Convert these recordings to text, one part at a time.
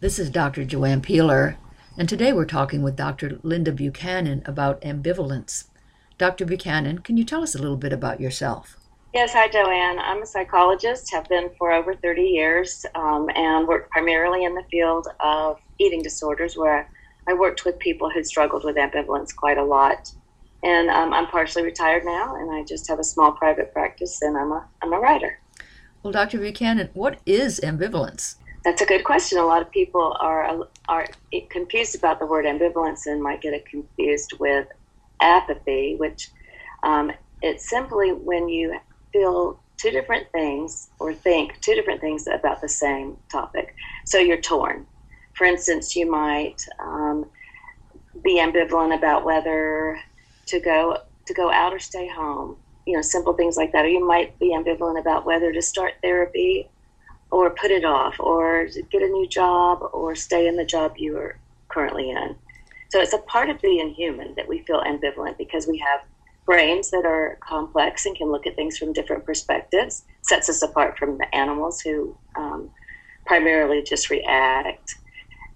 This is Dr. Joanne Peeler, and today we're talking with Dr. Linda Buchanan about ambivalence. Dr. Buchanan, can you tell us a little bit about yourself? Yes, hi, Joanne. I'm a psychologist, have been for over 30 years, um, and work primarily in the field of eating disorders, where I worked with people who struggled with ambivalence quite a lot. And um, I'm partially retired now, and I just have a small private practice, and I'm a, I'm a writer. Well, Dr. Buchanan, what is ambivalence? That's a good question. A lot of people are are confused about the word ambivalence and might get it confused with apathy, which um, it's simply when you feel two different things or think two different things about the same topic. So you're torn. For instance, you might um, be ambivalent about whether to go to go out or stay home. You know, simple things like that. Or you might be ambivalent about whether to start therapy or put it off, or get a new job, or stay in the job you are currently in. So it's a part of being human that we feel ambivalent because we have brains that are complex and can look at things from different perspectives. Sets us apart from the animals who um, primarily just react.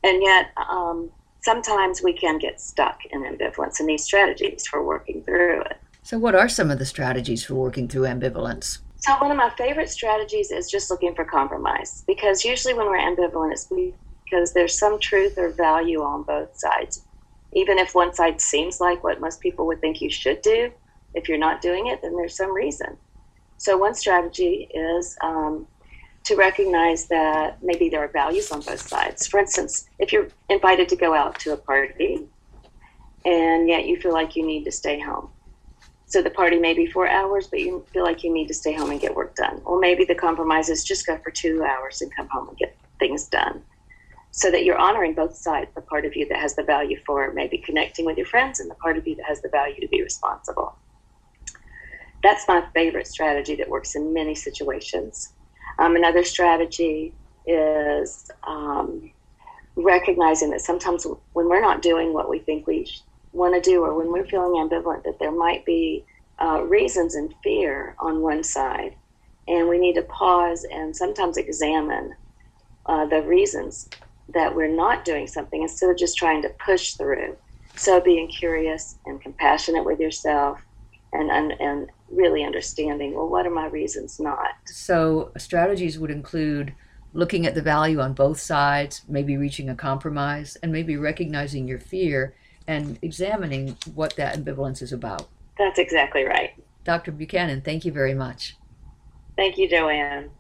And yet, um, sometimes we can get stuck in ambivalence and these strategies for working through it. So, what are some of the strategies for working through ambivalence? So, one of my favorite strategies is just looking for compromise because usually when we're ambivalent, it's because there's some truth or value on both sides. Even if one side seems like what most people would think you should do, if you're not doing it, then there's some reason. So, one strategy is um, to recognize that maybe there are values on both sides. For instance, if you're invited to go out to a party and yet you feel like you need to stay home. So the party may be four hours, but you feel like you need to stay home and get work done. Or maybe the compromise is just go for two hours and come home and get things done. So that you're honoring both sides the part of you that has the value for maybe connecting with your friends and the part of you that has the value to be responsible. That's my favorite strategy that works in many situations. Um, another strategy is um, recognizing that sometimes when we're not doing what we think we want to do, or when we're feeling ambivalent, that there might be uh, reasons and fear on one side, and we need to pause and sometimes examine uh, the reasons that we're not doing something instead of just trying to push through. So being curious and compassionate with yourself and, and, and really understanding, well, what are my reasons not? So, strategies would include looking at the value on both sides, maybe reaching a compromise, and maybe recognizing your fear and examining what that ambivalence is about. That's exactly right. Dr. Buchanan, thank you very much. Thank you, Joanne.